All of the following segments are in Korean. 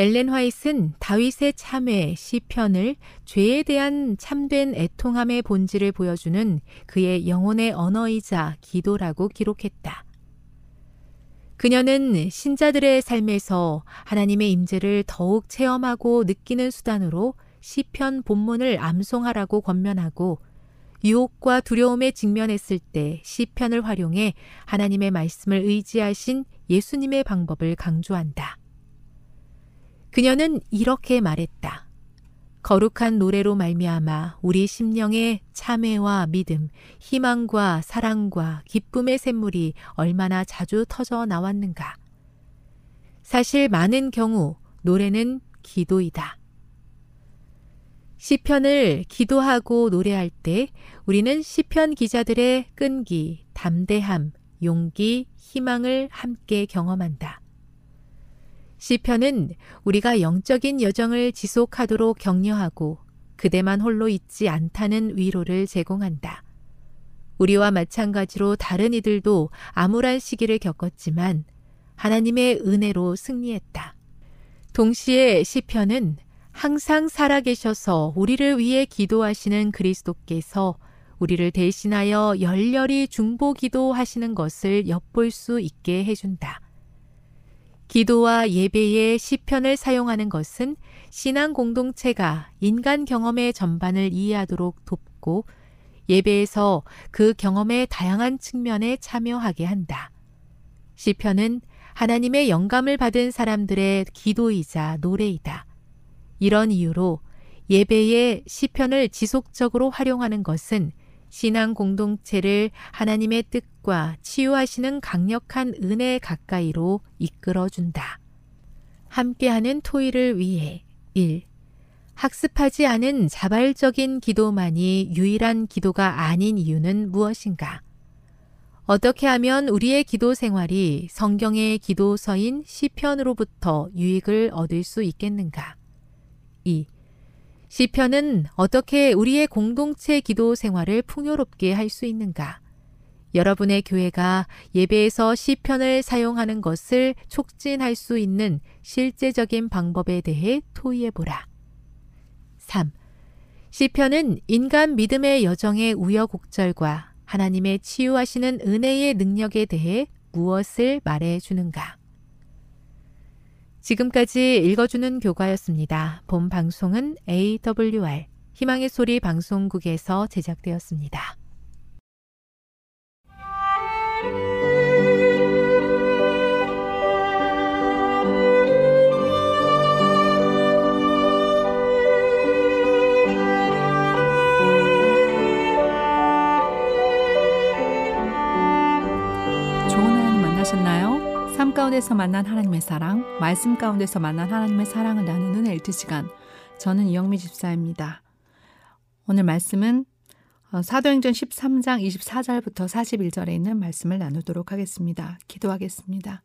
엘렌 화이트는 다윗의 참회 시편을 죄에 대한 참된 애통함의 본질을 보여주는 그의 영혼의 언어이자 기도라고 기록했다. 그녀는 신자들의 삶에서 하나님의 임재를 더욱 체험하고 느끼는 수단으로 시편 본문을 암송하라고 권면하고 유혹과 두려움에 직면했을 때 시편을 활용해 하나님의 말씀을 의지하신 예수님의 방법을 강조한다. 그녀는 이렇게 말했다. 거룩한 노래로 말미암아 우리 심령의 참회와 믿음, 희망과 사랑과 기쁨의 샘물이 얼마나 자주 터져 나왔는가. 사실 많은 경우 노래는 기도이다. 시편을 기도하고 노래할 때 우리는 시편 기자들의 끈기, 담대함, 용기, 희망을 함께 경험한다. 시편은 우리가 영적인 여정을 지속하도록 격려하고 그대만 홀로 있지 않다는 위로를 제공한다. 우리와 마찬가지로 다른 이들도 암울한 시기를 겪었지만 하나님의 은혜로 승리했다. 동시에 시편은 항상 살아계셔서 우리를 위해 기도하시는 그리스도께서 우리를 대신하여 열렬히 중보 기도하시는 것을 엿볼 수 있게 해준다. 기도와 예배의 시편을 사용하는 것은 신앙 공동체가 인간 경험의 전반을 이해하도록 돕고 예배에서 그 경험의 다양한 측면에 참여하게 한다. 시편은 하나님의 영감을 받은 사람들의 기도이자 노래이다. 이런 이유로 예배의 시편을 지속적으로 활용하는 것은 신앙 공동체를 하나님의 뜻 과 치유하시는 강력한 은혜 가까이로 이끌어준다. 함께하는 토의를 위해 1. 학습하지 않은 자발적인 기도만이 유일한 기도가 아닌 이유는 무엇인가? 어떻게 하면 우리의 기도 생활이 성경의 기도서인 시편으로부터 유익을 얻을 수 있겠는가? 2. 시편은 어떻게 우리의 공동체 기도 생활을 풍요롭게 할 수 있는가? 여러분의 교회가 예배에서 시편을 사용하는 것을 촉진할 수 있는 실제적인 방법에 대해 토의해 보라. 3. 시편은 인간 믿음의 여정의 우여곡절과 하나님의 치유하시는 은혜의 능력에 대해 무엇을 말해 주는가? 지금까지 읽어주는 교과였습니다. 본 방송은 AWR 희망의 소리 방송국에서 제작되었습니다. 삶 가운데서 만난 하나님의 사랑, 말씀 가운데서 만난 하나님의 사랑을 나누는 엘트 시간. 저는 이영미 집사입니다. 오늘 말씀은 어, 사도행전 13장 24절부터 41절에 있는 말씀을 나누도록 하겠습니다. 기도하겠습니다.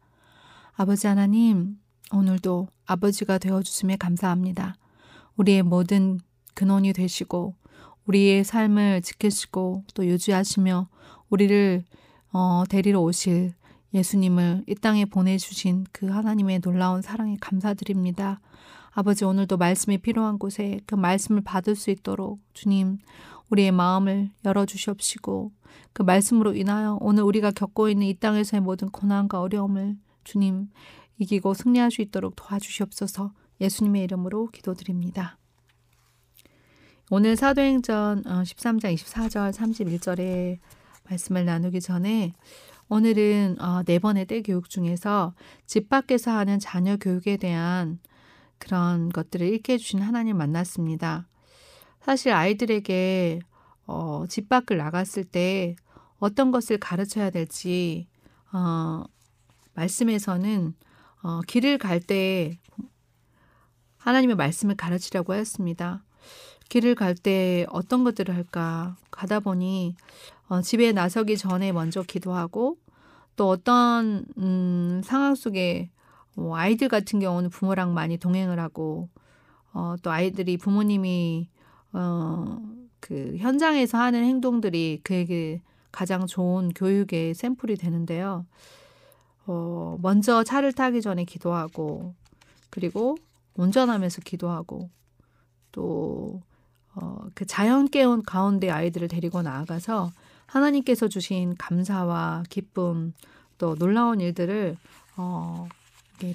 아버지 하나님, 오늘도 아버지가 되어 주심에 감사합니다. 우리의 모든 근원이 되시고 우리의 삶을 지키시고 또 유지하시며 우리를 어, 데리러 오실 예수님을 이 땅에 보내주신 그 하나님의 놀라운 사랑에 감사드립니다. 아버지 오늘도 말씀이 필요한 곳에 그 말씀을 받을 수 있도록 주님 우리의 마음을 열어주시옵시고 그 말씀으로 인하여 오늘 우리가 겪고 있는 이 땅에서의 모든 고난과 어려움을 주님 이기고 승리할 수 있도록 도와주시옵소서 예수님의 이름으로 기도드립니다. 오늘 사도행전 13장 24절 31절의 말씀을 나누기 전에 오늘은 어, 네 번의 때 교육 중에서 집 밖에서 하는 자녀 교육에 대한 그런 것들을 읽게 해주신 하나님 만났습니다. 사실 아이들에게 어, 집 밖을 나갔을 때 어떤 것을 가르쳐야 될지 어, 말씀에서는 어, 길을 갈 때 하나님의 말씀을 가르치라고 하였습니다. 길을 갈 때 어떤 것들을 할까 가다 보니 어, 집에 나서기 전에 먼저 기도하고 또 어떤 음, 상황 속에 뭐 아이들 같은 경우는 부모랑 많이 동행을 하고 어, 또 아이들이 부모님이 어, 그 현장에서 하는 행동들이 그에게 가장 좋은 교육의 샘플이 되는데요. 어, 먼저 차를 타기 전에 기도하고 그리고 운전하면서 기도하고 또 어, 그 자연 깨운 가운데 아이들을 데리고 나아가서 하나님께서 주신 감사와 기쁨 또 놀라운 일들을 어,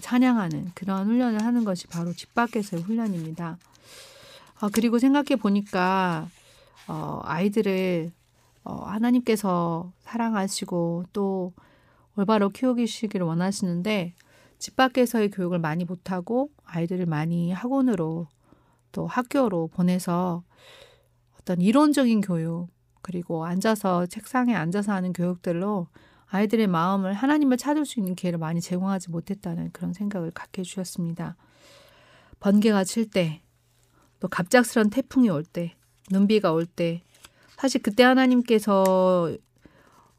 찬양하는 그런 훈련을 하는 것이 바로 집 밖에서의 훈련입니다. 어, 그리고 생각해 보니까 어, 아이들을 어, 하나님께서 사랑하시고 또 올바로 키우시기를 원하시는데 집 밖에서의 교육을 많이 못하고 아이들을 많이 학원으로 또 학교로 보내서 어떤 이론적인 교육 그리고 앉아서 책상에 앉아서 하는 교육들로 아이들의 마음을 하나님을 찾을 수 있는 기회를 많이 제공하지 못했다는 그런 생각을 갖게 해주셨습니다. 번개가 칠 때, 또 갑작스런 태풍이 올 때, 눈비가 올 때, 사실 그때 하나님께서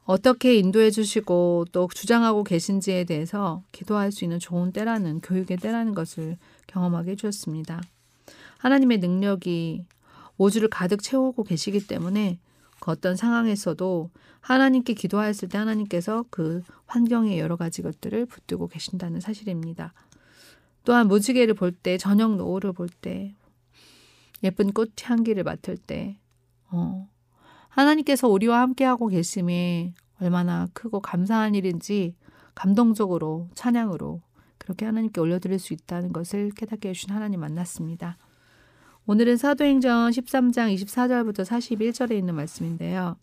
어떻게 인도해 주시고 또 주장하고 계신지에 대해서 기도할 수 있는 좋은 때라는 교육의 때라는 것을 경험하게 해주셨습니다. 하나님의 능력이 우주를 가득 채우고 계시기 때문에 그 어떤 상황에서도 하나님께 기도하였을 때 하나님께서 그 환경의 여러 가지 것들을 붙들고 계신다는 사실입니다. 또한 무지개를 볼 때, 저녁 노을을 볼 때, 예쁜 꽃 향기를 맡을 때, 어, 하나님께서 우리와 함께하고 계심에 얼마나 크고 감사한 일인지 감동적으로 찬양으로 그렇게 하나님께 올려드릴 수 있다는 것을 깨닫게 해주신 하나님 만났습니다. 오늘은 사도행전 13장 24절부터 41절에 있는 말씀인데요.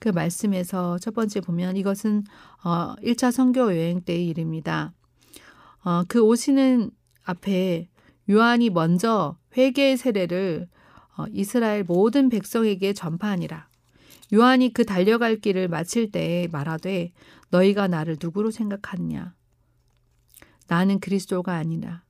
그 말씀에서 첫 번째 보면 이것은 어 1차 선교 여행 때의 일입니다. 어, 그 오시는 앞에 요한이 먼저 회개의 세례를 어, 이스라엘 모든 백성에게 전파하니라. 요한이 그 달려갈 길을 마칠 때에 말하되 너희가 나를 누구로 생각하느냐? 나는 그리스도가 아니라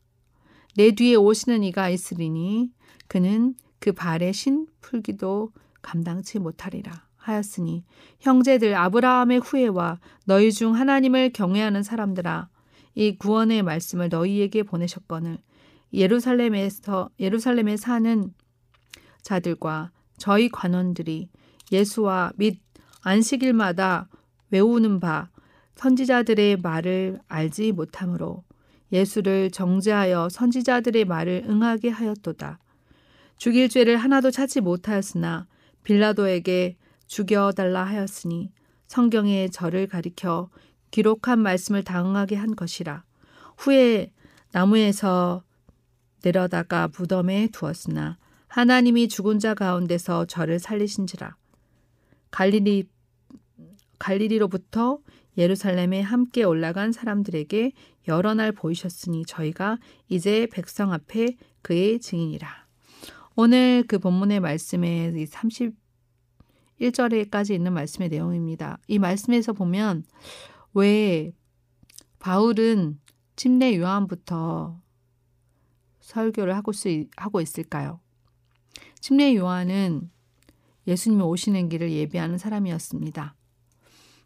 내 뒤에 오시는 이가 있으리니 그는 그 발에 신 풀기도 감당치 못하리라 하였으니 형제들 아브라함의 후예와 너희 중 하나님을 경외하는 사람들아 이 구원의 말씀을 너희에게 보내셨거늘 예루살렘에서 예루살렘에 사는 자들과 저희 관원들이 예수와 및 안식일마다 외우는 바 선지자들의 말을 알지 못하므로 예수를 정죄하여 선지자들의 말을 응하게 하였도다. 죽일 죄를 하나도 찾지 못하였으나 빌라도에게 죽여달라 하였으니 성경에 저를 가리켜 기록한 말씀을 당응하게 한 것이라. 후에 나무에서 내려다가 무덤에 두었으나 하나님이 죽은 자 가운데서 저를 살리신지라. 갈릴리 갈릴리로부터 예루살렘에 함께 올라간 사람들에게 여러 날 보이셨으니 저희가 이제 백성 앞에 그의 증인이라. 오늘 그 본문의 말씀에 31절에까지 있는 말씀의 내용입니다. 이 말씀에서 보면 왜 바울은 침례 요한부터 설교를 하고, 하고 있을까요? 침례 요한은 예수님이 오시는 길을 예비하는 사람이었습니다.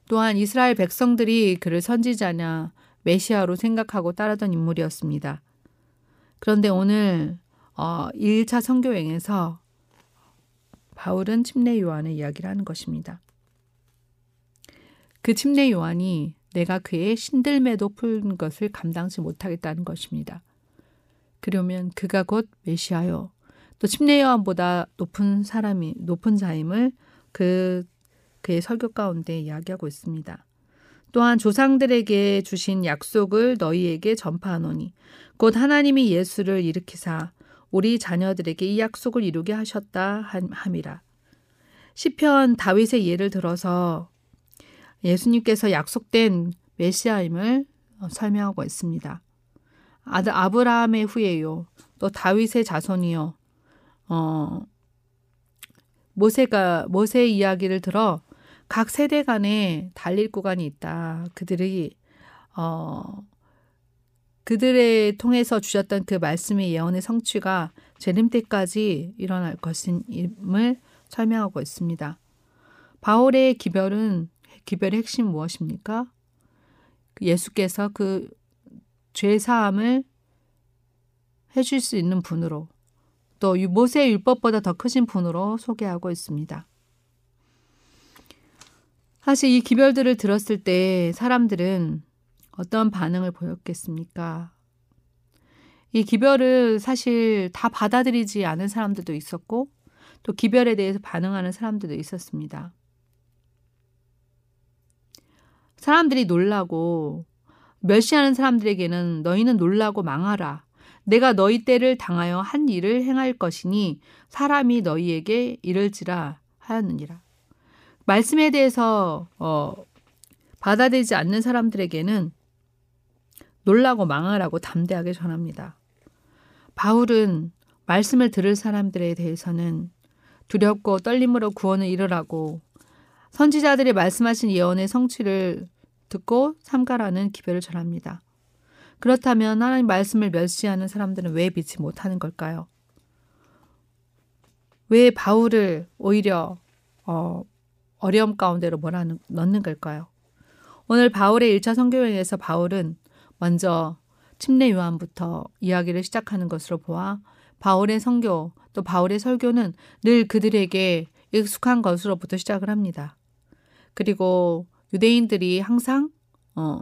또한 이스라엘 백성들이 그를 선지자냐 메시아로 생각하고 따르던 인물이었습니다. 그런데 오늘 어, 1차 선교행에서 바울은 침례 요한의 이야기를 하는 것입니다. 그 침례 요한이 내가 그의 신들매도 푼 것을 감당치 못하겠다는 것입니다. 그러면 그가 곧 메시아요. 또 침례 요한보다 높은 사람이 높은 자임을 그 그의 설교 가운데 이야기하고 있습니다. 또한 조상들에게 주신 약속을 너희에게 전파하노니 곧 하나님이 예수를 일으키사 우리 자녀들에게 이 약속을 이루게 하셨다 함이라. 시편 다윗의 예를 들어서 예수님께서 약속된 메시아임을 설명하고 있습니다. 아들 아브라함의 후예요. 또 다윗의 자손이요. 어, 모세가 모세의 이야기를 들어 각 세대 간에 달릴 구간이 있다. 그들이 어 그들의 통해서 주셨던 그 말씀의 예언의 성취가 재림 때까지 일어날 것임을 설명하고 있습니다. 바울의 기별은 기별의 핵심 무엇입니까? 예수께서 그 죄 사함을 해줄 수 있는 분으로 또 모세의 율법보다 더 크신 분으로 소개하고 있습니다. 사실 이 기별들을 들었을 때 사람들은 어떤 반응을 보였겠습니까? 이 기별을 사실 다 받아들이지 않은 사람들도 있었고 또 기별에 대해서 반응하는 사람들도 있었습니다. 사람들이 놀라고 멸시하는 사람들에게는 너희는 놀라고 망하라. 내가 너희 때를 당하여 한 일을 행할 것이니 사람이 너희에게 이를지라 하였느니라. 말씀에 대해서 어, 받아들이지 않는 사람들에게는 놀라고 망하라고 담대하게 전합니다. 바울은 말씀을 들을 사람들에 대해서는 두렵고 떨림으로 구원을 이르라고 선지자들이 말씀하신 예언의 성취를 듣고 삼가라는 기별을 전합니다. 그렇다면 하나님 말씀을 멸시하는 사람들은 왜 믿지 못하는 걸까요? 왜 바울을 오히려 어, 어려움 가운데로 몰아 넣는 걸까요? 오늘 바울의 1차 선교여행에서 바울은 먼저 침례 요한부터 이야기를 시작하는 것으로 보아 바울의 선교 또 바울의 설교는 늘 그들에게 익숙한 것으로부터 시작을 합니다. 그리고 유대인들이 항상 어,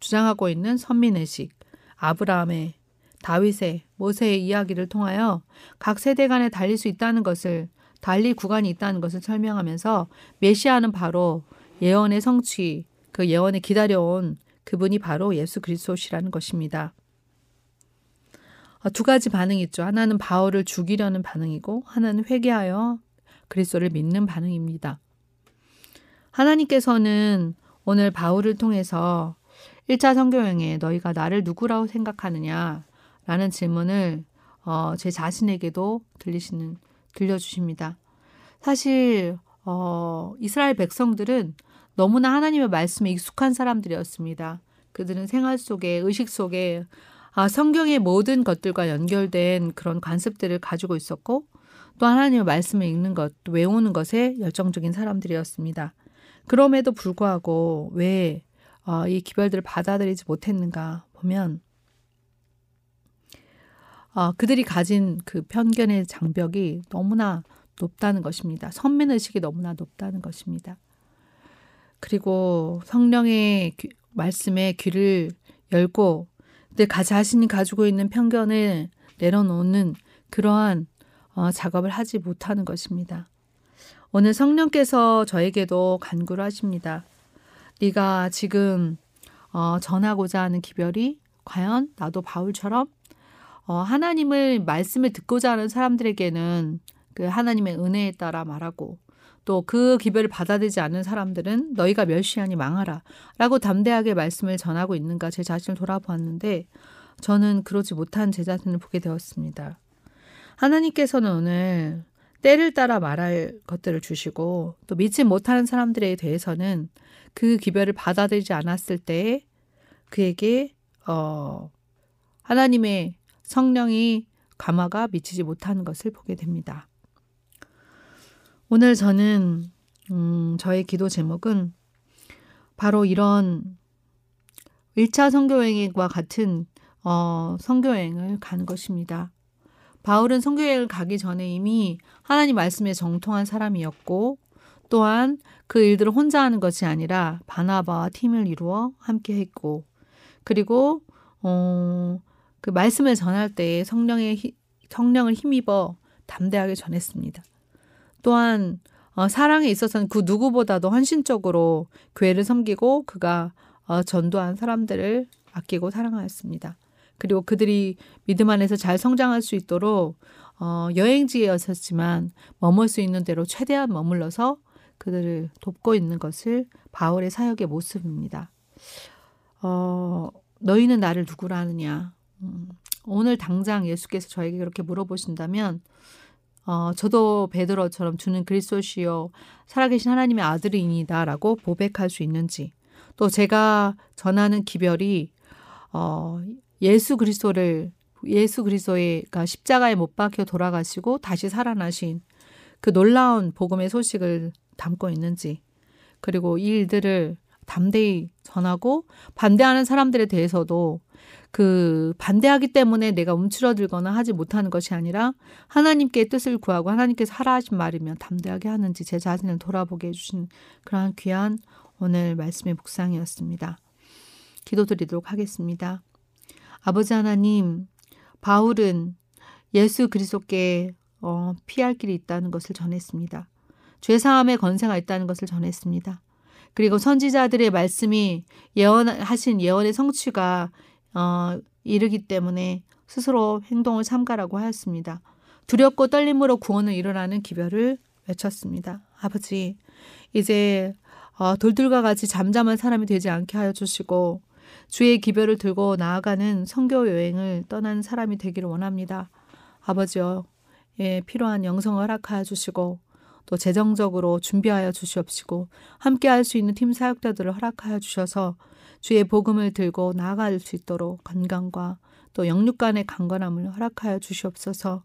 주장하고 있는 선민의식, 아브라함의, 다윗의, 모세의 이야기를 통하여 각 세대 간에 달릴 수 있다는 것을 달리 구간이 있다는 것을 설명하면서 메시아는 바로 예언의 성취, 그 예언에 기다려온 그분이 바로 예수 그리스도시라는 것입니다. 어, 두 가지 반응이 있죠. 하나는 바울을 죽이려는 반응이고 하나는 회개하여 그리스도를 믿는 반응입니다. 하나님께서는 오늘 바울을 통해서 1차 성교여행에 너희가 나를 누구라고 생각하느냐 라는 질문을 어, 제 자신에게도 들리시는 들려주십니다. 사실 어, 이스라엘 백성들은 너무나 하나님의 말씀에 익숙한 사람들이었습니다. 그들은 생활 속에 의식 속에 아, 성경의 모든 것들과 연결된 그런 관습들을 가지고 있었고 또 하나님의 말씀을 읽는 것, 외우는 것에 열정적인 사람들이었습니다. 그럼에도 불구하고 왜이 어, 기별들을 받아들이지 못했는가 보면 어, 그들이 가진 그 편견의 장벽이 너무나 높다는 것입니다. 선민 의식이 너무나 높다는 것입니다. 그리고 성령의 귀, 말씀에 귀를 열고 내 자신이 가지고 있는 편견을 내려놓는 그러한 어, 작업을 하지 못하는 것입니다. 오늘 성령께서 저에게도 간구를 하십니다. 네가 지금 어, 전하고자 하는 기별이 과연 나도 바울처럼 어, 하나님을 말씀을 듣고자 하는 사람들에게는 그 하나님의 은혜에 따라 말하고 또 그 기별을 받아들이지 않는 사람들은 너희가 멸시하니 망하라 라고 담대하게 말씀을 전하고 있는가 제 자신을 돌아보았는데 저는 그러지 못한 제 자신을 보게 되었습니다. 하나님께서는 오늘 때를 따라 말할 것들을 주시고 또 믿지 못하는 사람들에 대해서는 그 기별을 받아들이지 않았을 때에 그에게 어 하나님의 성령이 감화가 미치지 못하는 것을 보게 됩니다. 오늘 저는 음, 저의 기도 제목은 바로 이런 1차 선교여행과 같은 어, 선교여행을 가는 것입니다. 바울은 선교여행을 가기 전에 이미 하나님 말씀에 정통한 사람이었고 또한 그 일들을 혼자 하는 것이 아니라 바나바와 팀을 이루어 함께 했고 그리고 어, 그 말씀을 전할 때 성령의 성령을 힘입어 담대하게 전했습니다. 또한 어, 사랑에 있어서는 그 누구보다도 헌신적으로 교회를 섬기고 그가 어, 전도한 사람들을 아끼고 사랑하였습니다. 그리고 그들이 믿음 안에서 잘 성장할 수 있도록 어, 여행지였었지만 머물 수 있는 대로 최대한 머물러서 그들을 돕고 있는 것을 바울의 사역의 모습입니다. 어, 너희는 나를 누구라 하느냐? 음, 오늘 당장 예수께서 저에게 그렇게 물어보신다면 어, 저도 베드로처럼 주는 그리스도시요 살아계신 하나님의 아들이니다라고 고백할 수 있는지 또 제가 전하는 기별이 어, 예수 그리스도를 예수 그리스도가 십자가에 못 박혀 돌아가시고 다시 살아나신 그 놀라운 복음의 소식을 담고 있는지 그리고 이 일들을 담대히 전하고 반대하는 사람들에 대해서도 그 반대하기 때문에 내가 움츠러들거나 하지 못하는 것이 아니라 하나님께 뜻을 구하고 하나님께서 하라 하신 말이면 담대하게 하는지 제 자신을 돌아보게 해주신 그러한 귀한 오늘 말씀의 묵상이었습니다. 기도드리도록 하겠습니다. 아버지 하나님, 바울은 예수 그리스도께 어, 피할 길이 있다는 것을 전했습니다. 죄 사함의 건세가 있다는 것을 전했습니다. 그리고 선지자들의 말씀이 예언하신 예언의 성취가 어, 이르기 때문에 스스로 행동을 삼가라고 하였습니다. 두렵고 떨림으로 구원을 이루라는 기별을 외쳤습니다. 아버지, 이제 어, 돌들과 같이 잠잠한 사람이 되지 않게 하여 주시고 주의 기별을 들고 나아가는 성교 여행을 떠난 사람이 되기를 원합니다. 아버지여, 예, 필요한 영성을 허락하여 주시고 또 재정적으로 준비하여 주시옵시고 함께 할 수 있는 팀 사역자들을 허락하여 주셔서 주의 복음을 들고 나아갈 수 있도록 건강과 또 영육 간의 강건함을 허락하여 주시옵소서.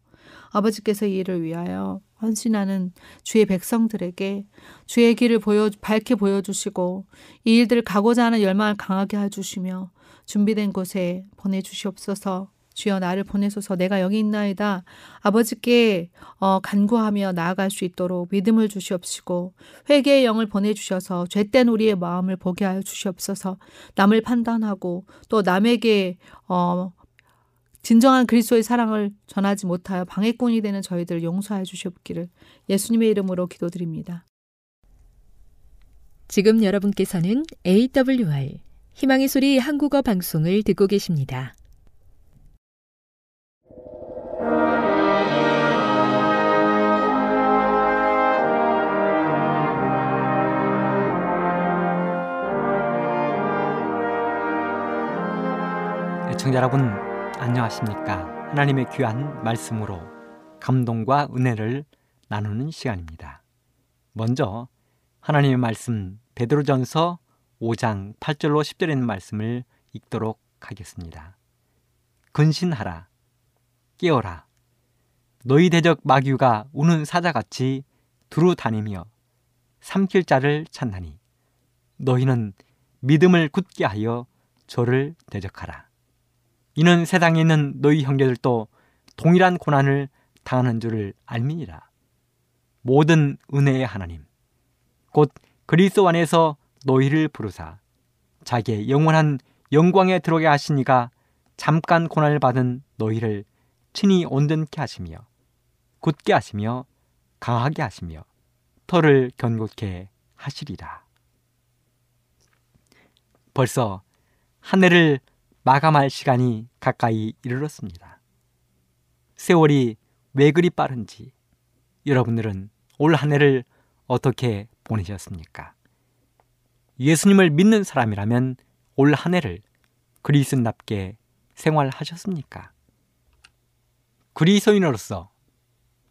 아버지께서 이 일을 위하여 헌신하는 주의 백성들에게 주의 길을 보여 밝게 보여주시고 이 일들을 가고자 하는 열망을 강하게 해주시며 준비된 곳에 보내주시옵소서. 주여 나를 보내소서 내가 여기 있나이다. 아버지께 어, 간구하며 나아갈 수 있도록 믿음을 주시옵시고 회개의 영을 보내주셔서 죄된 우리의 마음을 보게 하여 주시옵소서 남을 판단하고 또 남에게 어, 진정한 그리스도의 사랑을 전하지 못하여 방해꾼이 되는 저희들 용서하여 주시옵기를 예수님의 이름으로 기도드립니다. 지금 여러분께서는 AWR 희망의 소리 한국어 방송을 듣고 계십니다. 애청자 여러분 안녕하십니까? 하나님의 귀한 말씀으로 감동과 은혜를 나누는 시간입니다. 먼저 하나님의 말씀 베드로전서 5장 8절로 10절에 있는 말씀을 읽도록 하겠습니다. 근신하라 깨어라. 너희 대적 마귀가 우는 사자같이 두루 다니며 삼킬 자를 찾나니 너희는 믿음을 굳게 하여 저를 대적하라 이는 세상에 있는 너희 형제들도 동일한 고난을 당하는 줄을 알미니라. 모든 은혜의 하나님, 곧 그리스도 안에서 노희를 부르사 자기의 영원한 영광에 들어게 하시니가 잠깐 고난을 받은 노희를 친히 온전케 하시며 굳게 하시며 강하게 하시며 터를 견고케 하시리라. 벌써 한 해를 마감할 시간이 가까이 이르렀습니다. 세월이 왜 그리 빠른지 여러분들은 올 한 해를 어떻게 보내셨습니까? 예수님을 믿는 사람이라면 올 한 해를 그리스도답게 생활하셨습니까? 그리스도인으로서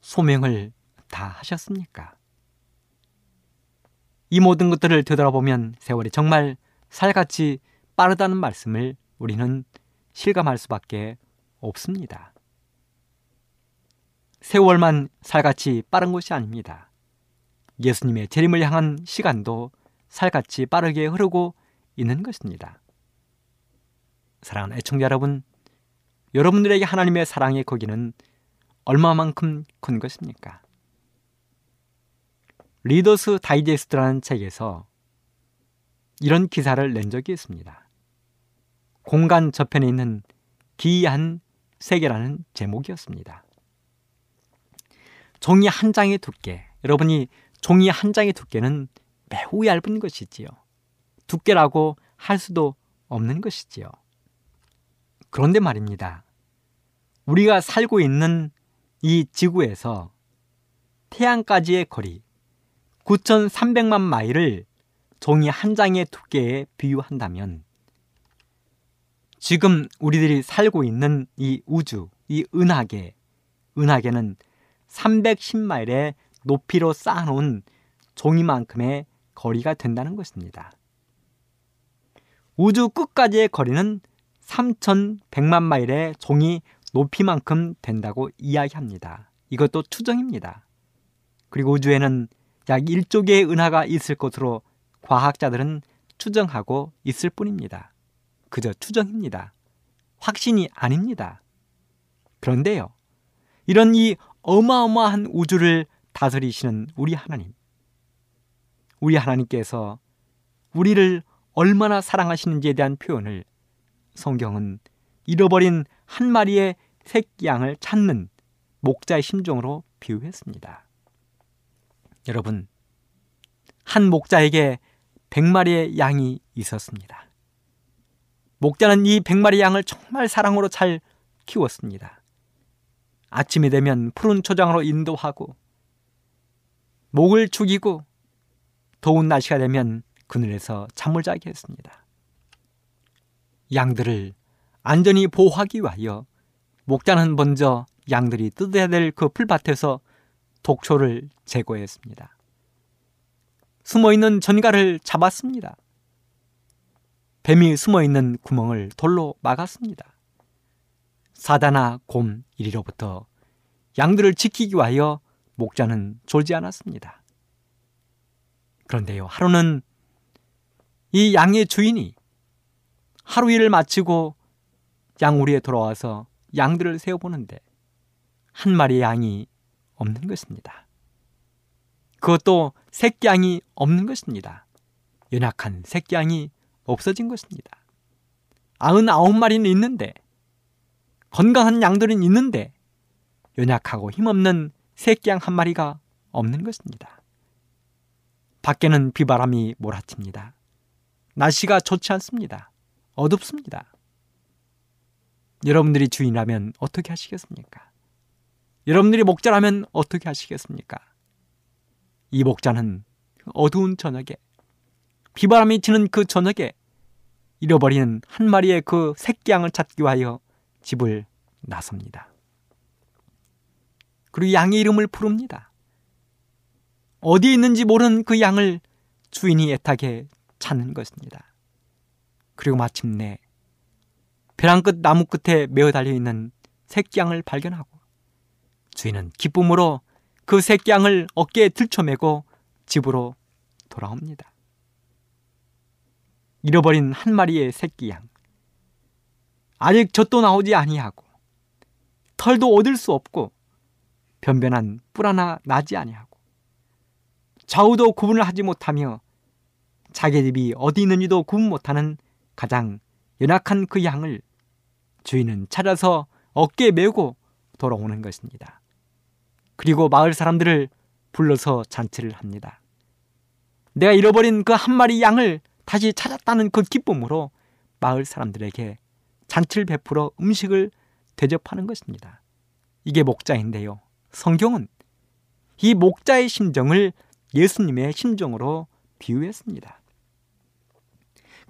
소명을 다 하셨습니까? 이 모든 것들을 되돌아보면 세월이 정말 살같이 빠르다는 말씀을 우리는 실감할 수밖에 없습니다. 세월만 살같이 빠른 것이 아닙니다. 예수님의 재림을 향한 시간도 살같이 빠르게 흐르고 있는 것입니다. 사랑하는 애청자 여러분, 여러분들에게 하나님의 사랑의 거기는 얼마만큼 큰 것입니까? 리더스 다이제스트라는 책에서 이런 기사를 낸 적이 있습니다. 공간 저편에 있는 기이한 세계라는 제목이었습니다. 종이 한 장의 두께, 여러분이 종이 한 장의 두께는 매우 얇은 것이지요. 두께라고 할 수도 없는 것이지요. 그런데 말입니다. 우리가 살고 있는 이 지구에서 태양까지의 거리 9,300만 마일을 종이 한 장의 두께에 비유한다면 지금 우리들이 살고 있는 이 우주, 이 은하계, 은하계는 310마일의 높이로 쌓아놓은 종이만큼의 거리가 된다는 것입니다. 우주 끝까지의 거리는 3,100만 마일의 종이 높이만큼 된다고 이야기합니다. 이것도 추정입니다. 그리고 우주에는 약 1조 개의 은하가 있을 것으로 과학자들은 추정하고 있을 뿐입니다. 그저 추정입니다. 확신이 아닙니다. 그런데요, 이런 이 어마어마한 우주를 다스리시는 우리 하나님, 우리 하나님께서 우리를 얼마나 사랑하시는지에 대한 표현을 성경은 잃어버린 한 마리의 새끼 양을 찾는 목자의 심정으로 비유했습니다. 여러분, 한 목자에게 100마리의 양이 있었습니다. 목자는 이 100마리 양을 정말 사랑으로 잘 키웠습니다. 아침이 되면 푸른 초장으로 인도하고 목을 죽이고 더운 날씨가 되면 그늘에서 잠을 자게 했습니다. 양들을 안전히 보호하기 위하여 목자는 먼저 양들이 뜯어야 될 그 풀밭에서 독초를 제거했습니다. 숨어 있는 전갈을 잡았습니다. 뱀이 숨어 있는 구멍을 돌로 막았습니다. 사다나 곰 이리로부터 양들을 지키기 위하여 목자는 졸지 않았습니다. 그런데요, 하루는 이 양의 주인이 하루 일을 마치고 양우리에 돌아와서 양들을 세어보는데 한 마리의 양이 없는 것입니다. 그것도 새끼 양이 없는 것입니다. 연약한 새끼 양이 없어진 것입니다. 아흔아홉 마리는 있는데 건강한 양들은 있는데 연약하고 힘없는 새끼 양 한 마리가 없는 것입니다. 밖에는 비바람이 몰아칩니다. 날씨가 좋지 않습니다. 어둡습니다. 여러분들이 주인이라면 어떻게 하시겠습니까? 여러분들이 목자라면 어떻게 하시겠습니까? 이 목자는 어두운 저녁에 비바람이 치는 그 저녁에 잃어버린 한 마리의 그 새끼 양을 찾기 위하여 집을 나섭니다. 그리고 양의 이름을 부릅니다. 어디에 있는지 모르는 그 양을 주인이 애타게 찾는 것입니다. 그리고 마침내 벼랑 끝 나무 끝에 메어 달려 있는 새끼양을 발견하고 주인은 기쁨으로 그 새끼양을 어깨에 들쳐매고 집으로 돌아옵니다. 잃어버린 한 마리의 새끼 양. 아직 젖도 나오지 아니하고 털도 얻을 수 없고 변변한 뿔 하나 나지 아니하고 좌우도 구분을 하지 못하며 자기 집이 어디 있는지도 구분 못하는 가장 연약한 그 양을 주인은 찾아서 어깨에 메고 돌아오는 것입니다. 그리고 마을 사람들을 불러서 잔치를 합니다. 내가 잃어버린 그 한 마리 양을 다시 찾았다는 그 기쁨으로 마을 사람들에게 잔치를 베풀어 음식을 대접하는 것입니다. 이게 목자인데요. 성경은 이 목자의 심정을 예수님의 심정으로 비유했습니다.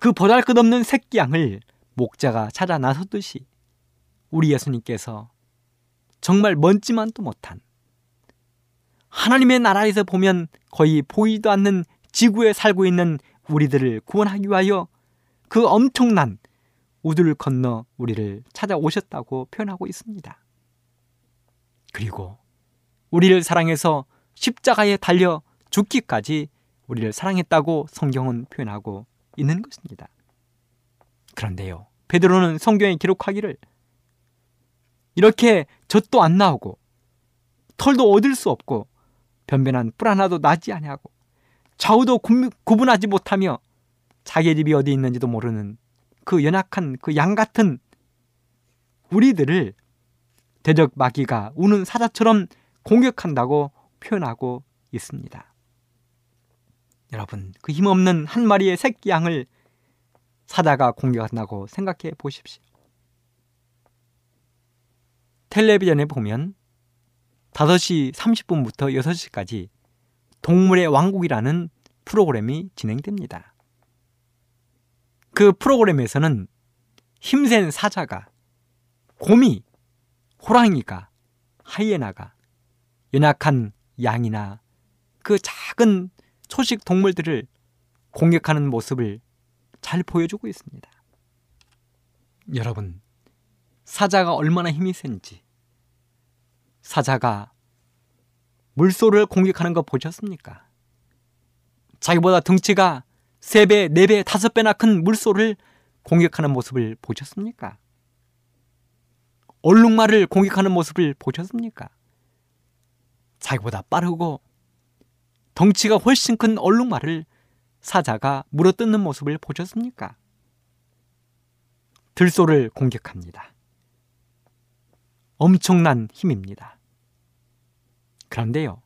그 보잘 것 없는 새끼 양을 목자가 찾아 나섰듯이 우리 예수님께서 정말 먼지만도 못한 하나님의 나라에서 보면 거의 보이도 않는 지구에 살고 있는 우리들을 구원하기 위하여 그 엄청난 우주를 건너 우리를 찾아오셨다고 표현하고 있습니다. 그리고 우리를 사랑해서 십자가에 달려 죽기까지 우리를 사랑했다고 성경은 표현하고 있는 것입니다. 그런데요. 베드로는 성경에 기록하기를 이렇게 젖도 안 나오고 털도 얻을 수 없고 변변한 뿔 하나도 나지 아니하고 좌우도 구분하지 못하며 자기 집이 어디 있는지도 모르는 그 연약한 그 양 같은 우리들을 대적 마귀가 우는 사자처럼 공격한다고 표현하고 있습니다. 여러분, 그 힘없는 한 마리의 새끼 양을 사자가 공격한다고 생각해 보십시오. 텔레비전에 보면 5시 30분부터 6시까지 동물의 왕국이라는 프로그램이 진행됩니다. 그 프로그램에서는 힘센 사자가, 곰이, 호랑이가, 하이에나가, 연약한 양이나 그 작은 초식 동물들을 공격하는 모습을 잘 보여주고 있습니다. 여러분, 사자가 얼마나 힘이 센지, 사자가 물소를 공격하는 거 보셨습니까? 자기보다 덩치가 3배, 4배, 5배나 큰 물소를 공격하는 모습을 보셨습니까? 얼룩말을 공격하는 모습을 보셨습니까? 자기보다 빠르고 덩치가 훨씬 큰 얼룩말을 사자가 물어뜯는 모습을 보셨습니까? 들소를 공격합니다. 엄청난 힘입니다. 그런데요,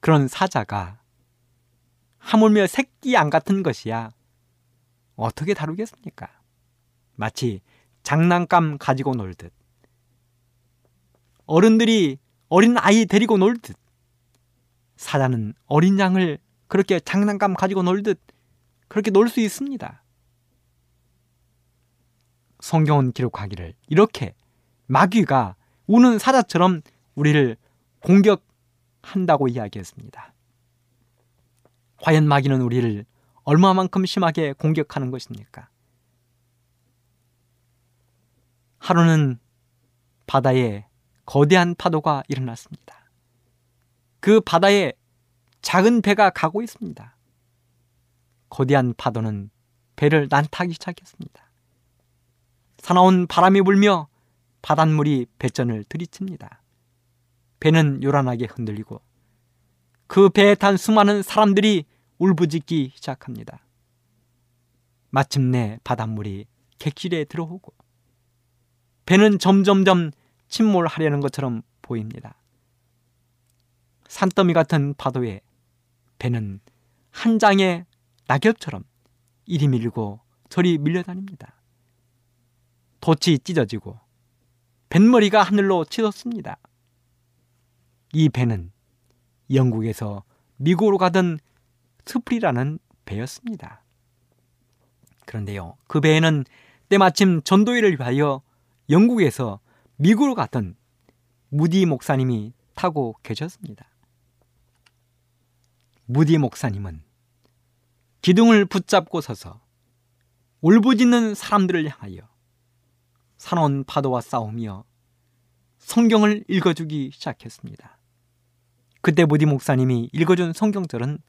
그런 사자가 하물며 새끼 양 같은 것이야 어떻게 다루겠습니까? 마치 장난감 가지고 놀듯 어른들이 어린 아이 데리고 놀듯 사자는 어린 양을 그렇게 장난감 가지고 놀듯 그렇게 놀 수 있습니다. 성경은 기록하기를 이렇게 마귀가 우는 사자처럼 우리를 공격 한다고 이야기했습니다. 과연 마귀는 우리를 얼마만큼 심하게 공격하는 것입니까? 하루는 바다에 거대한 파도가 일어났습니다. 그 바다에 작은 배가 가고 있습니다. 거대한 파도는 배를 난타하기 시작했습니다. 사나운 바람이 불며 바닷물이 배전을 들이칩니다. 배는 요란하게 흔들리고 그 배에 탄 수많은 사람들이 울부짖기 시작합니다. 마침내 바닷물이 객실에 들어오고 배는 점점점 침몰하려는 것처럼 보입니다. 산더미 같은 파도에 배는 한 장의 낙엽처럼 이리 밀고 저리 밀려다닙니다. 돛이 찢어지고 뱃머리가 하늘로 치솟습니다. 이 배는 영국에서 미국으로 가던 스프리라는 배였습니다. 그런데요, 그 배에는 때마침 전도회를 위하여 영국에서 미국으로 갔던 무디 목사님이 타고 계셨습니다. 무디 목사님은 기둥을 붙잡고 서서 울부짖는 사람들을 향하여 산원 파도와 싸우며 성경을 읽어주기 시작했습니다. 그때 무디 목사님이 읽어준 성경절은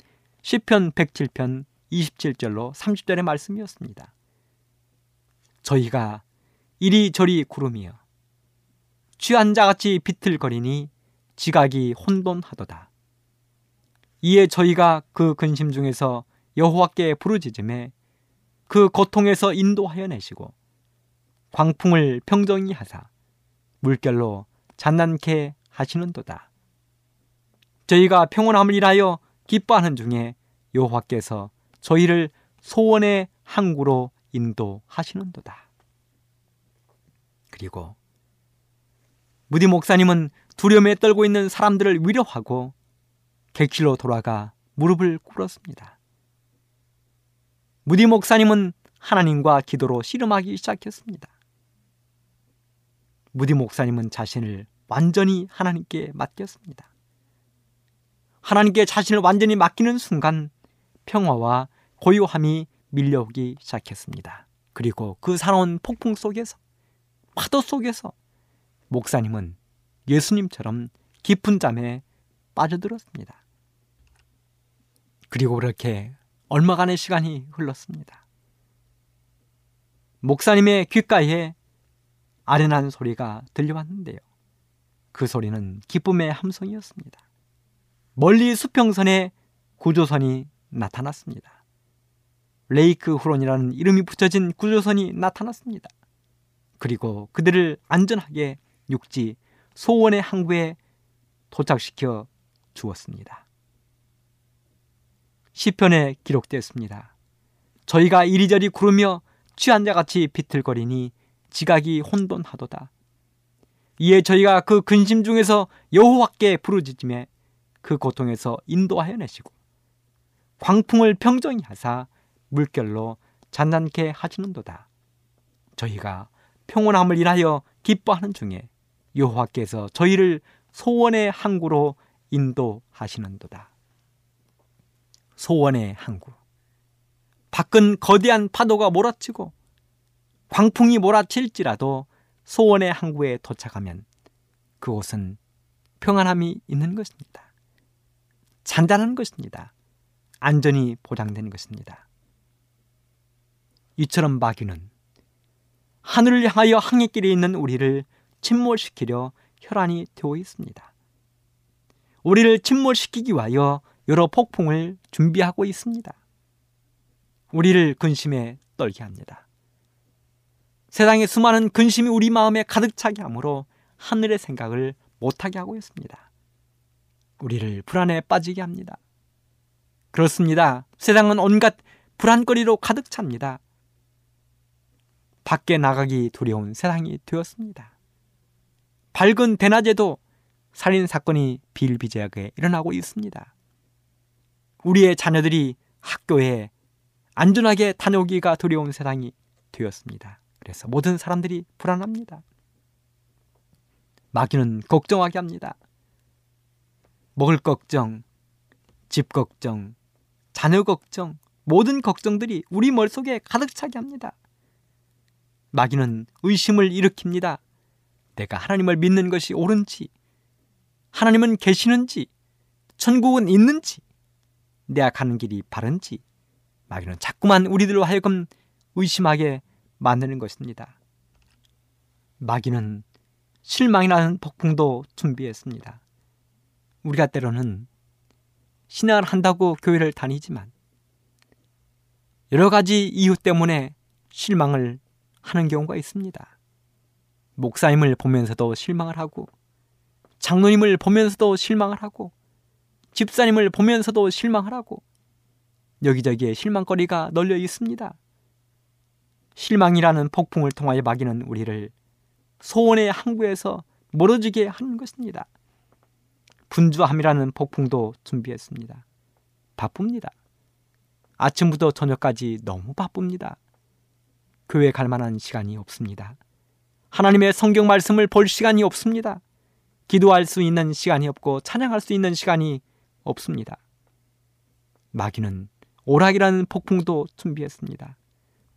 시편 107편 27절로 30절의 말씀이었습니다. 저희가 이리저리 구르며 취한 자같이 비틀거리니 지각이 혼돈하도다. 이에 저희가 그 근심 중에서 여호와께 부르짖음에 그 고통에서 인도하여 내시고 광풍을 평정히 하사 물결로 잔난케 하시는도다. 저희가 평온함을 인하여 기뻐하는 중에 여호와께서 저희를 소원의 항구로 인도하시는도다. 그리고 무디 목사님은 두려움에 떨고 있는 사람들을 위로하고 객실로 돌아가 무릎을 꿇었습니다. 무디 목사님은 하나님과 기도로 씨름하기 시작했습니다. 무디 목사님은 자신을 완전히 하나님께 맡겼습니다. 하나님께 자신을 완전히 맡기는 순간 평화와 고요함이 밀려오기 시작했습니다. 그리고 그 사나운 폭풍 속에서 파도 속에서 목사님은 예수님처럼 깊은 잠에 빠져들었습니다. 그리고 그렇게 얼마간의 시간이 흘렀습니다. 목사님의 귓가에 아련한 소리가 들려왔는데요. 그 소리는 기쁨의 함성이었습니다. 멀리 수평선에 구조선이 나타났습니다. 레이크 후론이라는 이름이 붙여진 구조선이 나타났습니다. 그리고 그들을 안전하게 육지 소원의 항구에 도착시켜 주었습니다. 시편에 기록되었습니다. 저희가 이리저리 구르며 취한 자같이 비틀거리니 지각이 혼돈하도다. 이에 저희가 그 근심 중에서 여호와께 부르짖음에 그 고통에서 인도하여 내시고 광풍을 평정히 하사 물결로 잔난케 하시는도다. 저희가 평온함을 인하여 기뻐하는 중에 여호와께서 저희를 소원의 항구로 인도하시는도다. 소원의 항구. 밖은 거대한 파도가 몰아치고 광풍이 몰아칠지라도 소원의 항구에 도착하면 그곳은 평안함이 있는 것입니다. 잔잔한 것입니다. 안전이 보장되는 것입니다. 이처럼 마귀는 하늘을 향하여 항해길에 있는 우리를 침몰시키려 혈안이 되어 있습니다. 우리를 침몰시키기 위하여 여러 폭풍을 준비하고 있습니다. 우리를 근심에 떨게 합니다. 세상의 수많은 근심이 우리 마음에 가득 차게 하므로 하늘의 생각을 못하게 하고 있습니다. 우리를 불안에 빠지게 합니다. 그렇습니다. 세상은 온갖 불안거리로 가득 찹니다. 밖에 나가기 두려운 세상이 되었습니다. 밝은 대낮에도 살인 사건이 비일비재하게 일어나고 있습니다. 우리의 자녀들이 학교에 안전하게 다녀오기가 두려운 세상이 되었습니다. 그래서 모든 사람들이 불안합니다. 마귀는 걱정하게 합니다. 먹을 걱정, 집 걱정, 자녀 걱정, 모든 걱정들이 우리 머릿속에 가득 차게 합니다. 마귀는 의심을 일으킵니다. 내가 하나님을 믿는 것이 옳은지, 하나님은 계시는지, 천국은 있는지, 내가 가는 길이 바른지, 마귀는 자꾸만 우리들로 하여금 의심하게 만드는 것입니다. 마귀는 실망이라는 폭풍도 준비했습니다. 우리가 때로는 신앙을 한다고 교회를 다니지만 여러 가지 이유 때문에 실망을 하는 경우가 있습니다. 목사님을 보면서도 실망을 하고 장로님을 보면서도 실망을 하고 집사님을 보면서도 실망을 하고 여기저기에 실망거리가 널려 있습니다. 실망이라는 폭풍을 통하여 막이는 우리를 소원의 항구에서 멀어지게 하는 것입니다. 분주함이라는 폭풍도 준비했습니다. 바쁩니다. 아침부터 저녁까지 너무 바쁩니다. 교회 갈 만한 시간이 없습니다. 하나님의 성경 말씀을 볼 시간이 없습니다. 기도할 수 있는 시간이 없고 찬양할 수 있는 시간이 없습니다. 마귀는 오락이라는 폭풍도 준비했습니다.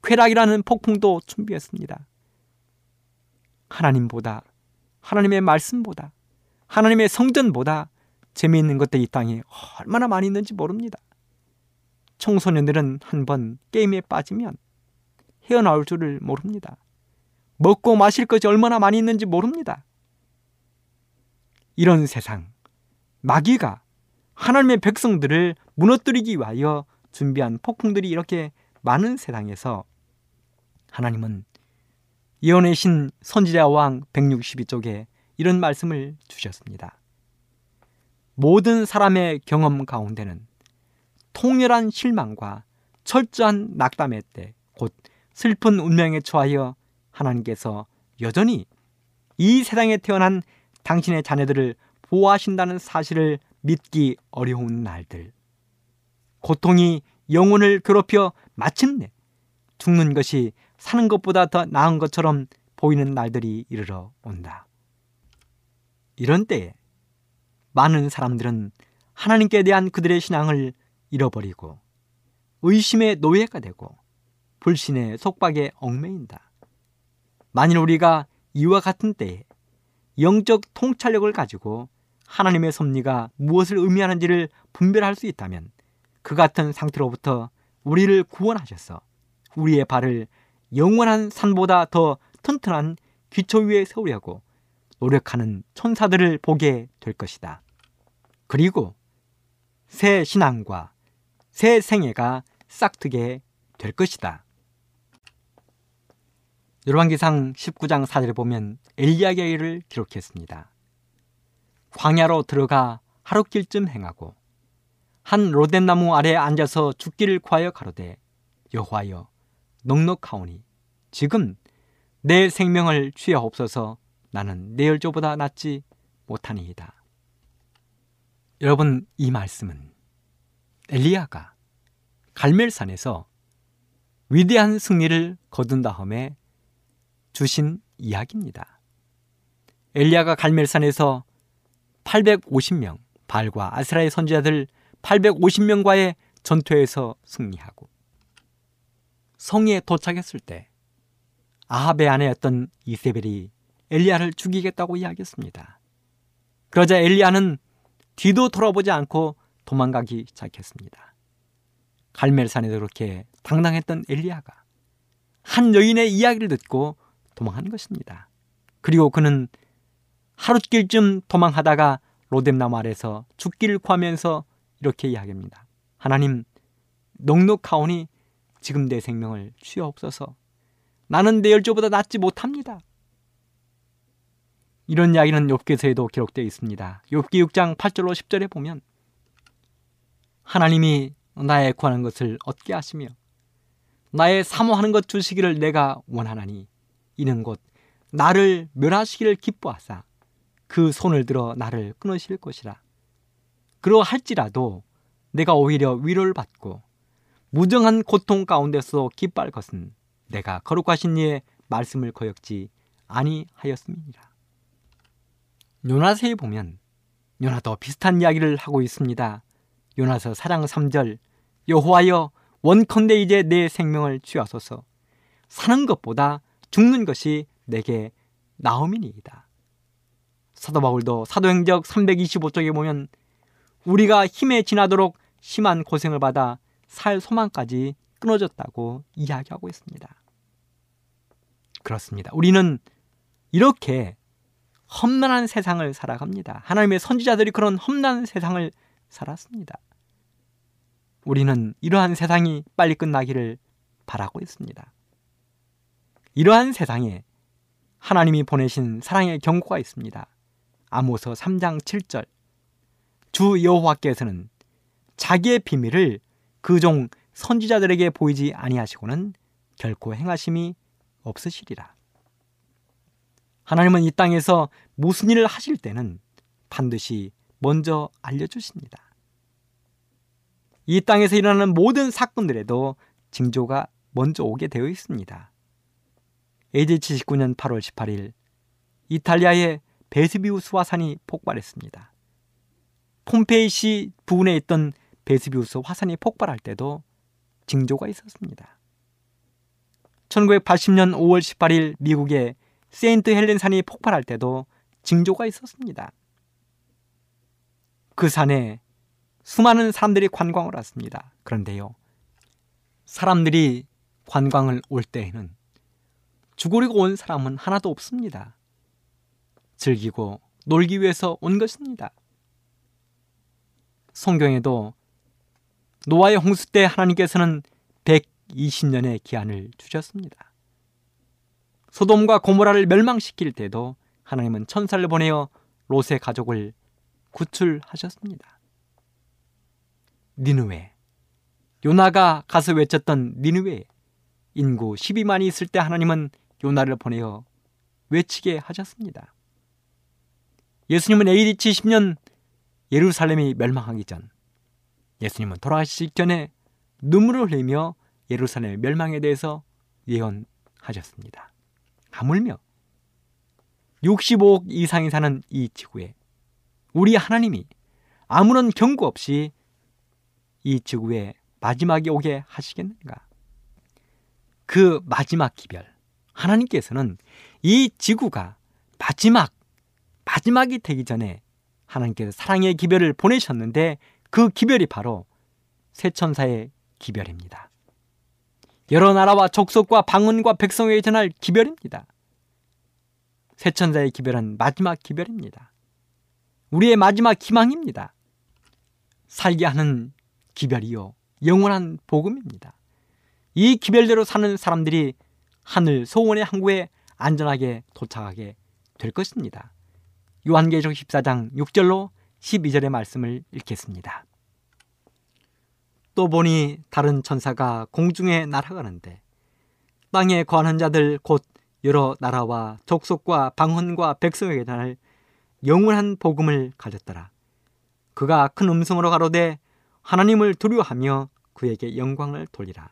쾌락이라는 폭풍도 준비했습니다. 하나님보다 하나님의 말씀보다 하나님의 성전보다 재미있는 것들이 이 땅에 얼마나 많이 있는지 모릅니다. 청소년들은 한 번 게임에 빠지면 헤어나올 줄을 모릅니다. 먹고 마실 것이 얼마나 많이 있는지 모릅니다. 이런 세상, 마귀가 하나님의 백성들을 무너뜨리기 위하여 준비한 폭풍들이 이렇게 많은 세상에서 하나님은 예언의 신 선지자 왕 162쪽에 이런 말씀을 주셨습니다. 모든 사람의 경험 가운데는 통렬한 실망과 철저한 낙담의 때, 곧 슬픈 운명에 처하여 하나님께서 여전히 이 세상에 태어난 당신의 자녀들을 보호하신다는 사실을 믿기 어려운 날들. 고통이 영혼을 괴롭혀 마침내 죽는 것이 사는 것보다 더 나은 것처럼 보이는 날들이 이르러 온다. 이런 때에 많은 사람들은 하나님께 대한 그들의 신앙을 잃어버리고 의심의 노예가 되고 불신의 속박에 얽매인다. 만일 우리가 이와 같은 때에 영적 통찰력을 가지고 하나님의 섭리가 무엇을 의미하는지를 분별할 수 있다면 그 같은 상태로부터 우리를 구원하셔서 우리의 발을 영원한 산보다 더 튼튼한 기초 위에 세우려고 노력하는 천사들을 보게 될 것이다. 그리고 새 신앙과 새 생애가 싹트게 될 것이다. 열왕기상 19장 4절에 보면 엘리야의 일을 기록했습니다. 광야로 들어가 하루길쯤 행하고 한 로덴나무 아래 앉아서 죽기를 구하여 가로되 여호와여 넉넉하오니 지금 내 생명을 취하옵소서 나는 내 열조보다 낫지 못하니이다. 여러분 이 말씀은 엘리야가 갈멜산에서 위대한 승리를 거둔 다음에 주신 이야기입니다. 엘리야가 갈멜산에서 850명 발과 아스라의 선지자들 850명과의 전투에서 승리하고 성에 도착했을 때 아합의 아내였던 이세벨이 엘리야를 죽이겠다고 이야기했습니다. 그러자 엘리야는 뒤도 돌아보지 않고 도망가기 시작했습니다. 갈멜산에서 그렇게 당당했던 엘리야가 한 여인의 이야기를 듣고 도망한 것입니다. 그리고 그는 하룻길쯤 도망하다가 로뎀나무 아래서 죽기를 구하면서 이렇게 이야기합니다. 하나님, 넉넉하오니 지금 내 생명을 취하옵소서. 나는 내 열조보다 낫지 못합니다. 이런 이야기는 욥기서에도 기록되어 있습니다. 욥기 6장 8절로 10절에 보면 하나님이 나의 구하는 것을 얻게 하시며 나의 사모하는 것 주시기를 내가 원하나니 이는 곧 나를 멸하시기를 기뻐하사 그 손을 들어 나를 끊으실 것이라. 그러할지라도 내가 오히려 위로를 받고 무정한 고통 가운데서 기뻐할 것은 내가 거룩하신 이의 말씀을 거역지 아니하였음이니라. 요나서에 보면 요나도 비슷한 이야기를 하고 있습니다. 요나서 사장 3절 여호와여 원컨대 이제 내 생명을 취하소서 사는 것보다 죽는 것이 내게 나음이니이다. 사도 바울도 사도행적 325쪽에 보면 우리가 힘에 지나도록 심한 고생을 받아 살 소망까지 끊어졌다고 이야기하고 있습니다. 그렇습니다. 우리는 이렇게 험난한 세상을 살아갑니다. 하나님의 선지자들이 그런 험난한 세상을 살았습니다. 우리는 이러한 세상이 빨리 끝나기를 바라고 있습니다. 이러한 세상에 하나님이 보내신 사랑의 경고가 있습니다. 아모서 3장 7절. 주 여호와께서는 자기의 비밀을 그 종 선지자들에게 보이지 아니하시고는 결코 행하심이 없으시리라. 하나님은 이 땅에서 무슨 일을 하실 때는 반드시 먼저 알려주십니다. 이 땅에서 일어나는 모든 사건들에도 징조가 먼저 오게 되어 있습니다. AD 79년 8월 18일 이탈리아의 베스비우스 화산이 폭발했습니다. 폼페이시 부근에 있던 베스비우스 화산이 폭발할 때도 징조가 있었습니다. 1980년 5월 18일 미국의 세인트 헬렌 산이 폭발할 때도 징조가 있었습니다. 그 산에 수많은 사람들이 관광을 왔습니다. 그런데요. 사람들이 관광을 올 때에는 죽으려고 온 사람은 하나도 없습니다. 즐기고 놀기 위해서 온 것입니다. 성경에도 노아의 홍수 때 하나님께서는 120년의 기한을 주셨습니다. 소돔과 고모라를 멸망시킬 때도 하나님은 천사를 보내어 롯의 가족을 구출하셨습니다. 니누웨 요나가 가서 외쳤던 니누웨 인구 12만이 있을 때 하나님은 요나를 보내어 외치게 하셨습니다. 예수님은 AD 70년 예루살렘이 멸망하기 전 예수님은 돌아가시기 전에 눈물을 흘리며 예루살렘의 멸망에 대해서 예언하셨습니다. 하물며 65억 이상이 사는 이 지구에 우리 하나님이 아무런 경고 없이 이 지구에 마지막이 오게 하시겠는가? 그 마지막 기별. 하나님께서는 이 지구가 마지막, 마지막이 되기 전에 하나님께서 사랑의 기별을 보내셨는데 그 기별이 바로 세천사의 기별입니다. 여러 나라와 족속과 방언과 백성에게 전할 기별입니다. 세천사의 기별은 마지막 기별입니다. 우리의 마지막 희망입니다. 살게 하는 기별이요. 영원한 복음입니다. 이 기별대로 사는 사람들이 하늘 소원의 항구에 안전하게 도착하게 될 것입니다. 요한계시록 14장 6절로 12절의 말씀을 읽겠습니다. 또 보니 다른 천사가 공중에 날아가는데 땅에 거하는 자들 곧 여러 나라와 족속과 방언과 백성에게 전할 영원한 복음을 가졌더라. 그가 큰 음성으로 가로되 하나님을 두려워하며 그에게 영광을 돌리라.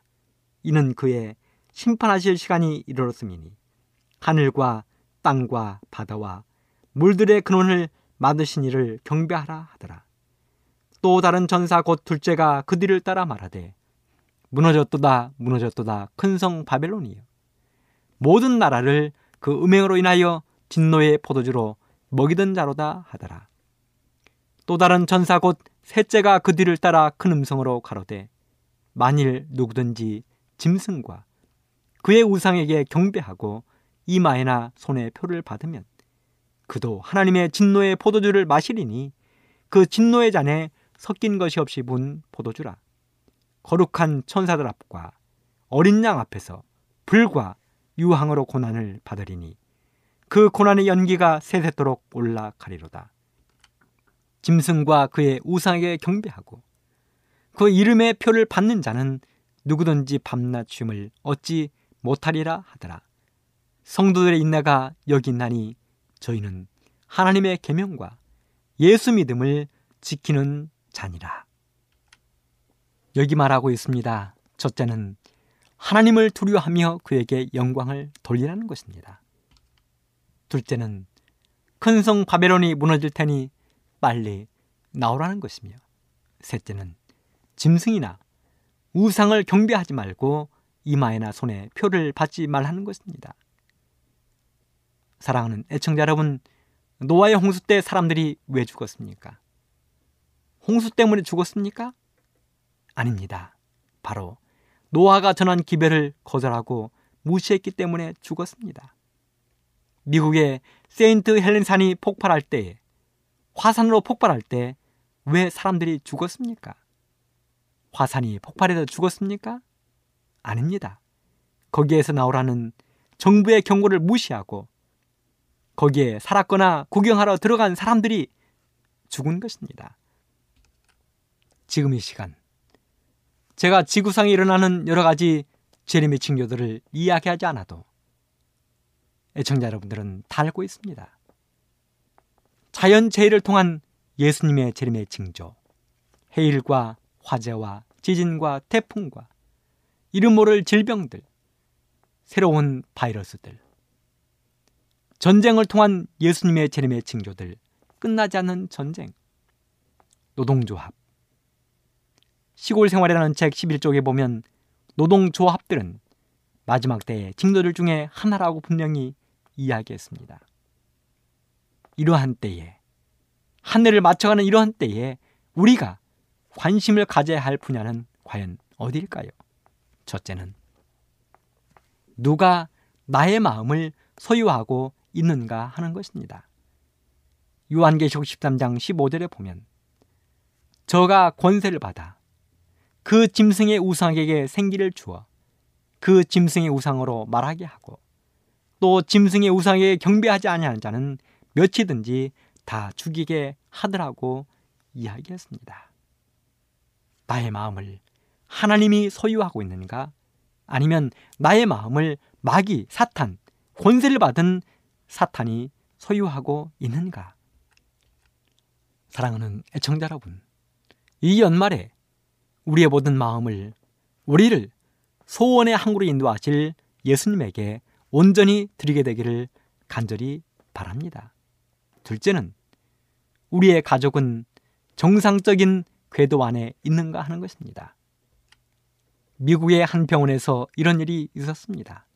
이는 그의 심판하실 시간이 이르렀음이니 하늘과 땅과 바다와 물들의 근원을 만드신 이를 경배하라 하더라. 또 다른 전사 곧 둘째가 그 뒤를 따라 말하되 무너졌도다 무너졌도다 큰 성 바벨론이여 모든 나라를 그 음행으로 인하여 진노의 포도주로 먹이던 자로다 하더라. 또 다른 전사 곧 셋째가 그 뒤를 따라 큰 음성으로 가로되 만일 누구든지 짐승과 그의 우상에게 경배하고 이마에나 손에 표를 받으면 그도 하나님의 진노의 포도주를 마시리니 그 진노의 잔에 섞인 것이 없이 분 포도주라. 거룩한 천사들 앞과 어린 양 앞에서 불과 유황으로 고난을 받으리니 그 고난의 연기가 세세토록 올라가리로다. 짐승과 그의 우상에게 경배하고 그 이름의 표를 받는 자는 누구든지 밤낮 쉼을 얻지 못하리라 하더라. 성도들의 인내가 여기 있나니 저희는 하나님의 계명과 예수 믿음을 지키는 자니라. 여기 말하고 있습니다. 첫째는 하나님을 두려워하며 그에게 영광을 돌리라는 것입니다. 둘째는 큰 성 바벨론이 무너질 테니 빨리 나오라는 것이며 셋째는 짐승이나 우상을 경배하지 말고 이마에나 손에 표를 받지 말라는 것입니다. 사랑하는 애청자 여러분, 노아의 홍수 때 사람들이 왜 죽었습니까? 홍수 때문에 죽었습니까? 아닙니다. 바로 노아가 전한 기별을 거절하고 무시했기 때문에 죽었습니다. 미국의 세인트 헬렌산이 폭발할 때, 화산으로 폭발할 때 왜 사람들이 죽었습니까? 화산이 폭발해서 죽었습니까? 아닙니다. 거기에서 나오라는 정부의 경고를 무시하고 거기에 살았거나 구경하러 들어간 사람들이 죽은 것입니다. 지금 이 시간 제가 지구상에 일어나는 여러 가지 재림의 징조들을 이야기하지 않아도 애청자 여러분들은 다 알고 있습니다. 자연재해를 통한 예수님의 재림의 징조, 해일과 화재와 지진과 태풍과 이름 모를 질병들, 새로운 바이러스들, 전쟁을 통한 예수님의 재림의 징조들, 끝나지 않는 전쟁, 노동조합, 시골 생활이라는 책 11쪽에 보면 노동조합들은 마지막 때의 징조들 중에 하나라고 분명히 이야기했습니다. 이러한 때에 하늘을 맞춰가는 이러한 때에 우리가 관심을 가져야 할 분야는 과연 어디일까요? 첫째는 누가 나의 마음을 소유하고 있는가 하는 것입니다. 요한계시록 13장 15절에 보면 저가 권세를 받아 그 짐승의 우상에게 생기를 주어 그 짐승의 우상으로 말하게 하고 또 짐승의 우상에 경배하지 아니하는 자는 몇이든지 다 죽이게 하더라고 이야기했습니다. 나의 마음을 하나님이 소유하고 있는가? 아니면 나의 마음을 마귀, 사탄, 권세를 받은 사탄이 소유하고 있는가? 사랑하는 애청자 여러분, 이 연말에 우리의 모든 마음을, 우리를 소원의 항구로 인도하실 예수님에게 온전히 드리게 되기를 간절히 바랍니다. 둘째는 우리의 가족은 정상적인 궤도 안에 있는가 하는 것입니다. 미국의 한 병원에서 이런 일이 있었습니다.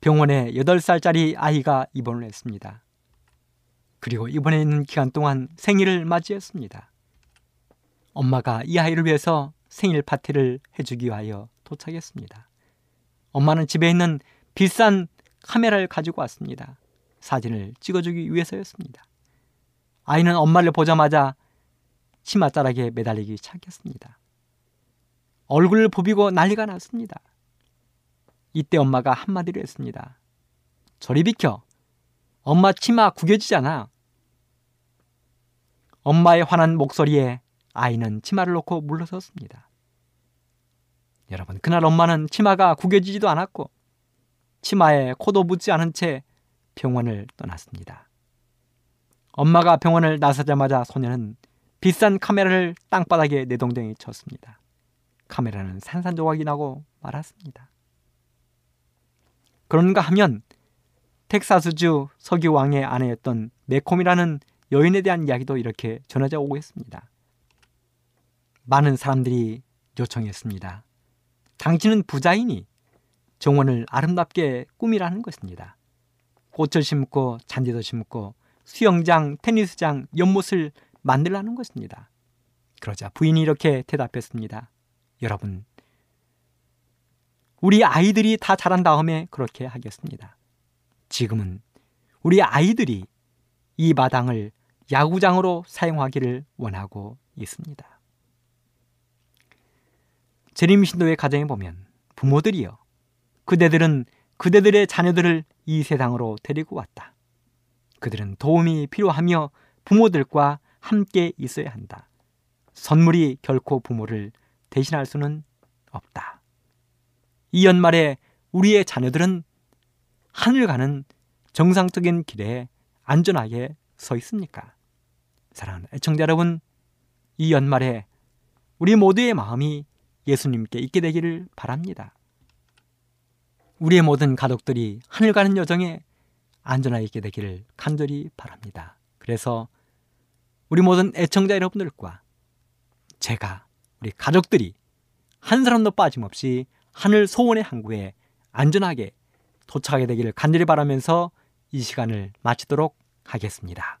병원에 8살짜리 아이가 입원을 했습니다. 그리고 입원해 있는 기간 동안 생일을 맞이했습니다. 엄마가 이 아이를 위해서 생일 파티를 해주기 위하여 도착했습니다. 엄마는 집에 있는 비싼 카메라를 가지고 왔습니다. 사진을 찍어주기 위해서였습니다. 아이는 엄마를 보자마자 치맛자락에 매달리기 시작했습니다. 얼굴을 부비고 난리가 났습니다. 이때 엄마가 한마디를 했습니다. 저리 비켜. 엄마 치마 구겨지잖아. 엄마의 화난 목소리에 아이는 치마를 놓고 물러섰습니다. 여러분, 그날 엄마는 치마가 구겨지지도 않았고 치마에 코도 묻지 않은 채 병원을 떠났습니다. 엄마가 병원을 나서자마자 소녀는 비싼 카메라를 땅바닥에 내동댕이 쳤습니다. 카메라는 산산조각이 나고 말았습니다. 그런가 하면 텍사스주 석유 왕의 아내였던 메콤이라는 여인에 대한 이야기도 이렇게 전해져 오고 있습니다. 많은 사람들이 요청했습니다. 당신은 부자이니 정원을 아름답게 꾸미라는 것입니다. 꽃을 심고 잔디도 심고 수영장, 테니스장, 연못을 만들라는 것입니다. 그러자 부인이 이렇게 대답했습니다. 여러분, 우리 아이들이 다 자란 다음에 그렇게 하겠습니다. 지금은 우리 아이들이 이 마당을 야구장으로 사용하기를 원하고 있습니다. 재림 신도의 가정에 보면 부모들이요. 그대들은 그대들의 자녀들을 이 세상으로 데리고 왔다. 그들은 도움이 필요하며 부모들과 함께 있어야 한다. 선물이 결코 부모를 대신할 수는 없다. 이 연말에 우리의 자녀들은 하늘 가는 정상적인 길에 안전하게 서 있습니까? 사랑하는 애청자 여러분, 이 연말에 우리 모두의 마음이 예수님께 있게 되기를 바랍니다. 우리의 모든 가족들이 하늘 가는 여정에 안전하게 있게 되기를 간절히 바랍니다. 그래서 우리 모든 애청자 여러분들과 제가 우리 가족들이 한 사람도 빠짐없이 하늘 소원의 항구에 안전하게 도착하게 되기를 간절히 바라면서 이 시간을 마치도록 하겠습니다.